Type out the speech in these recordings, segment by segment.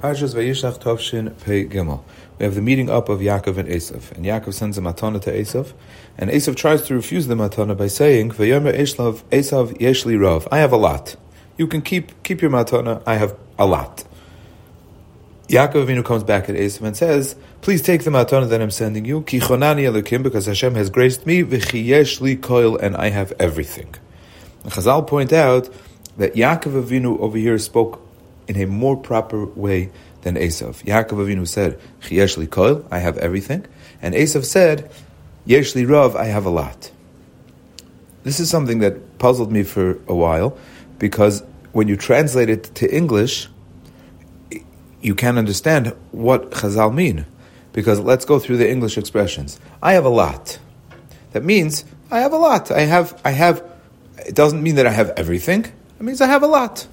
Parshas Vayishlach Tovshin Pei Gimel. We have the meeting up of Yaakov and Esav, and Yaakov sends a matana to Esav, and Esav tries to refuse the matana by saying, "Vayomer Esav Esav Yeshli Rav, I have a lot. You can keep keep your matana. I have a lot." Yaakov Avinu comes back at Esav and says, "Please take the matana that I'm sending you, Ki chonani elikim, because Hashem has graced me, v'chi yeshli koil, and I have everything." Chazal point out that Yaakov Avinu over here spoke in a more proper way than Esav. Yaakov Avinu said, Chiyeshli koil, I have everything. And Esav said, Yeshli rav, I have a lot. This is something that puzzled me for a while, because when you translate it to English, you can't understand what Chazal mean. Because let's go through the English expressions. I have a lot. That means I have a lot. I have, I have, it doesn't mean that I have everything. It means I have a lot.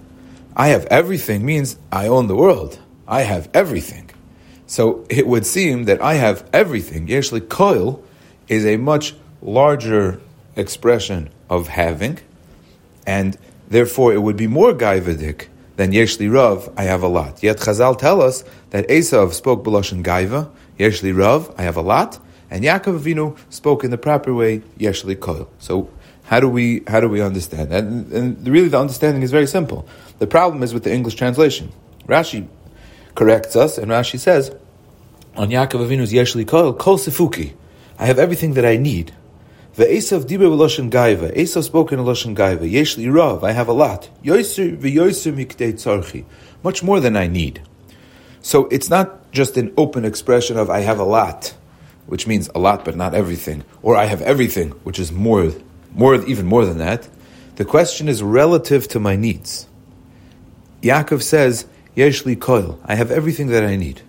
I have everything means I own the world. I have everything. So it would seem that I have everything. Yeshli koil is a much larger expression of having, and therefore it would be more gaivadik than Yeshli Rav, I have a lot. Yet Chazal tell us that Esav spoke Beloshan Gaiva, Yeshli Rav, I have a lot, and Yaakov Avinu spoke in the proper way, Yeshli Koil. So how do we how do we understand? And, and really, the understanding is very simple. The problem is with the English translation. Rashi corrects us, and Rashi says on Yaakov Avinu's Yeshli Kol Kol Sifuki, I have everything that I need. The Esav Diber Loshen Gaiva, Esav spoke in Loshen Gaiva, Yeshli Rav, I have a lot. Yoiser v'yoiser mikdei tzarchi, much more than I need. So it's not just an open expression of I have a lot, which means a lot but not everything, or I have everything, which is more more, even more than that. The question is relative to my needs. Yaakov says, Yeshli koil, I have everything that I need.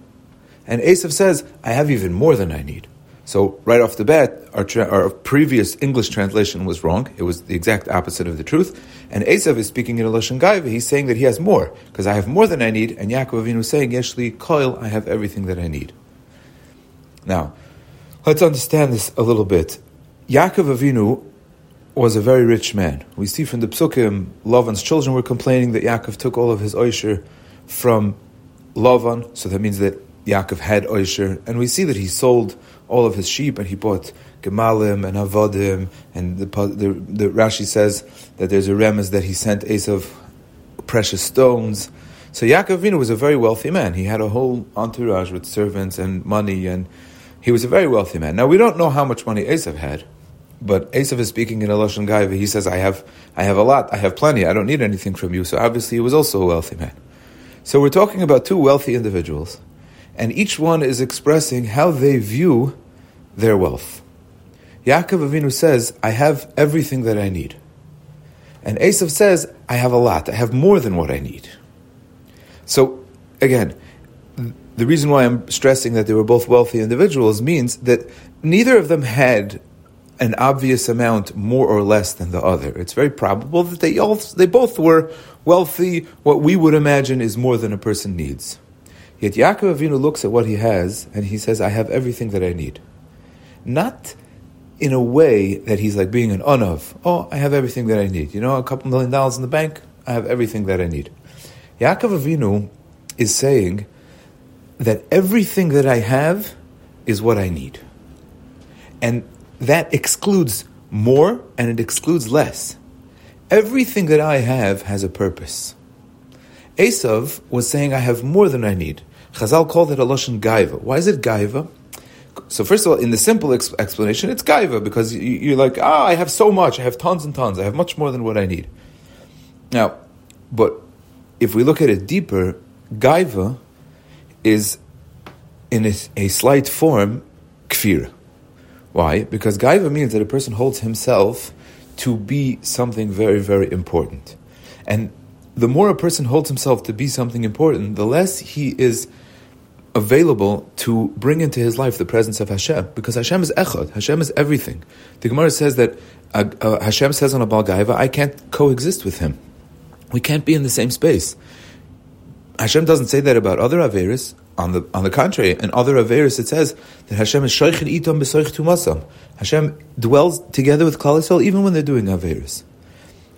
And Esav says, I have even more than I need. So right off the bat, our, tra- our, previous English translation was wrong. It was the exact opposite of the truth. And Esav is speaking in a Lashon Gaiva. He's saying that he has more, because I have more than I need. And Yaakov Avinu is saying, Yeshli koil, I have everything that I need. Now, let's understand this a little bit. Yaakov Avinu was a very rich man. We see from the psukim, Lavan's children were complaining that Yaakov took all of his oisher from Lavan, so that means that Yaakov had oisher, and we see that he sold all of his sheep and he bought gemalim and avodim, and the, the, the Rashi says that there's a remez that he sent Esav precious stones. So Yaakov Avinu was a very wealthy man. He had a whole entourage with servants and money, and he was a very wealthy man. Now we don't know how much money Esav had. But Esav is speaking in a Lashon Gaiva. He says, I have, I have a lot. I have plenty. I don't need anything from you. So obviously he was also a wealthy man. So we're talking about two wealthy individuals. And each one is expressing how they view their wealth. Yaakov Avinu says, I have everything that I need. And Esav says, I have a lot. I have more than what I need. So, again, the reason why I'm stressing that they were both wealthy individuals means that neither of them had an obvious amount more or less than the other. It's very probable that they all they both were wealthy. What we would imagine is more than a person needs. Yet Yaakov Avinu looks at what he has and he says, "I have everything that I need." Not in a way that he's like being an unav. Oh, I have everything that I need. You know, a couple million dollars in the bank. I have everything that I need. Yaakov Avinu is saying that everything that I have is what I need. And that excludes more and it excludes less. Everything that I have has a purpose. Esav was saying, I have more than I need. Chazal called it a Lashon Gaiva. Why is it Gaiva? So first of all, in the simple ex- explanation, it's Gaiva, because you, are like, ah, I have so much, I have tons and tons, I have much more than what I need. Now, but if we look at it deeper, Gaiva is in a, a slight form, kfir. Why? Because gaiva means that a person holds himself to be something very, very important. And the more a person holds himself to be something important, the less he is available to bring into his life the presence of Hashem, because Hashem is echad, Hashem is everything. The Gemara says that uh, uh, Hashem says on a Baal Gaiva, I can't coexist with him. We can't be in the same space. Hashem doesn't say that about other Averis. On the on the contrary, in other Averis it says that Hashem is Shoichin Itom B'Soich Tumasam. Hashem dwells together with Klal Yisrael even when they're doing Averis.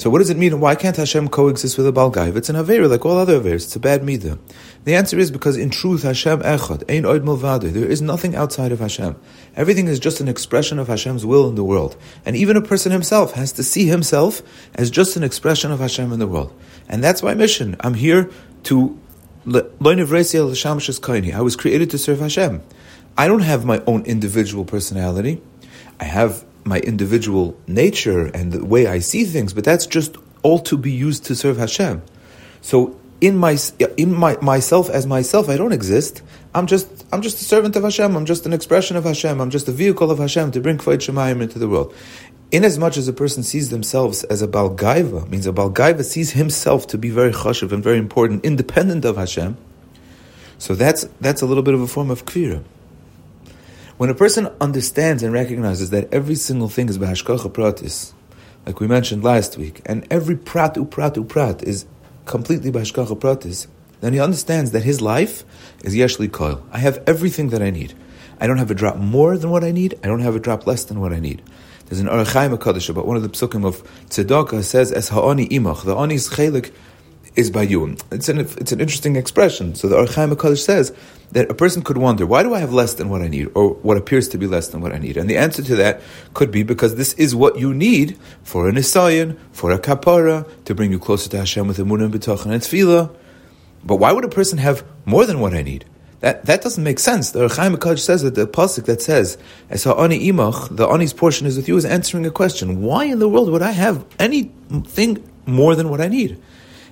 So what does it mean? Why can't Hashem coexist with a Balgaiv? It's an Avera like all other Averas. It's a bad midah. The answer is because in truth Hashem Echad, Ein Oid Milvade. There is nothing outside of Hashem. Everything is just an expression of Hashem's will in the world. And even a person himself has to see himself as just an expression of Hashem in the world. And that's my mission. I'm here to I was created to serve Hashem. I don't have my own individual personality. I have my individual nature and the way I see things, but that's just all to be used to serve Hashem. So in my in my myself as myself, I don't exist. I'm just I'm just a servant of Hashem. I'm just an expression of Hashem. I'm just a vehicle of Hashem to bring Kvayt Shemayim into the world. Inasmuch as a person sees themselves as a Balgaiva, means a Balgaiva sees himself to be very chashiv and very important, independent of Hashem. So that's that's a little bit of a form of kfira. When a person understands and recognizes that every single thing is b'hashkacha pratis, like we mentioned last week, and every prat u prat u prat is completely b'hashkacha pratis, then he understands that his life is yeshli koil. I have everything that I need. I don't have a drop more than what I need. I don't have a drop less than what I need. There's an Ohr HaChaim Kaddish about one of the psukim of Tzedakah says, "As ha'ani imach." The ani's chelik is by you. It's an, it's an interesting expression. So the Ohr HaChaim HaKadosh says that a person could wonder, why do I have less than what I need, or what appears to be less than what I need? And the answer to that could be because this is what you need for a Nisayan, for a Kapara, to bring you closer to Hashem with Emunah and B'tachan and Tefillah. But why would a person have more than what I need? That, that doesn't make sense. The Chaim HaKadosh says that the pasuk that says, "As ani imach," the ani's portion is with you, is answering a question. Why in the world would I have anything more than what I need?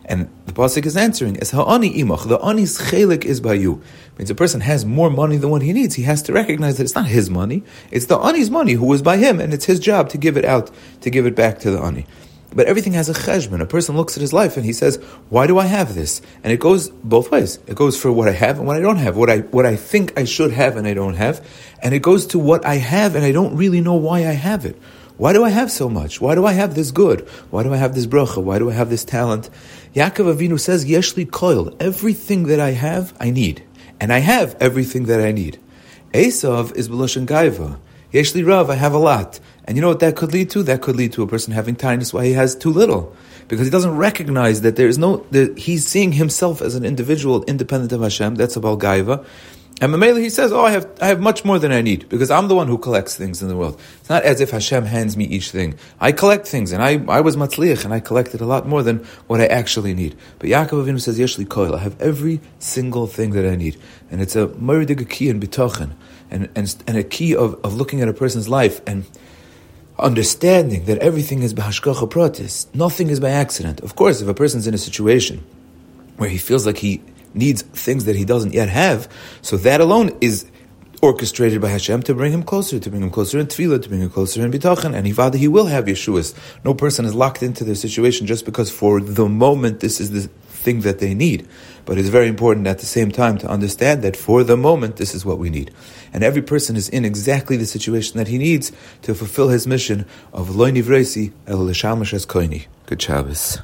And the pasuk is answering, "As ha'ani imach," the ani's chelik is by you. Means a person has more money than what he needs. He has to recognize that it's not his money; it's the ani's money who was by him, and it's his job to give it out, to give it back to the ani. But everything has a cheshbon. A person looks at his life and he says, "Why do I have this?" And it goes both ways. It goes for what I have and what I don't have. What I what I think I should have and I don't have, and it goes to what I have and I don't really know why I have it. Why do I have so much? Why do I have this good? Why do I have this bracha? Why do I have this talent? Yaakov Avinu says, Yeshli koil, everything that I have, I need. And I have everything that I need. Esav is Beloshan Gaiva. Yeshli Rav, I have a lot. And you know what that could lead to? That could lead to a person having tinus why he has too little. Because he doesn't recognize that there is no, that he's seeing himself as an individual independent of Hashem. That's about Gaiva. And Mamela, he says, "Oh, I have, I have much more than I need because I'm the one who collects things in the world. It's not as if Hashem hands me each thing. I collect things, and I, I was matzliach, and I collected a lot more than what I actually need. But Yaakov Avinu says, "Yeshli koil, I have every single thing that I need, and it's a meridig key and bitochen, and and and a key of, of looking at a person's life and." Understanding that everything is b'hashkacha pratis, nothing is by accident. Of course, if a person's in a situation where he feels like he needs things that he doesn't yet have. So that alone is orchestrated by Hashem to bring him closer, to bring him closer in tefillah, to bring him closer in bitachon, and Hivada, he will have Yeshuas. No person is locked into their situation just because for the moment this is the thing that they need. But it's very important at the same time to understand that for the moment this is what we need. And every person is in exactly the situation that he needs to fulfill his mission of loy nivresi el koini. Good Shabbos.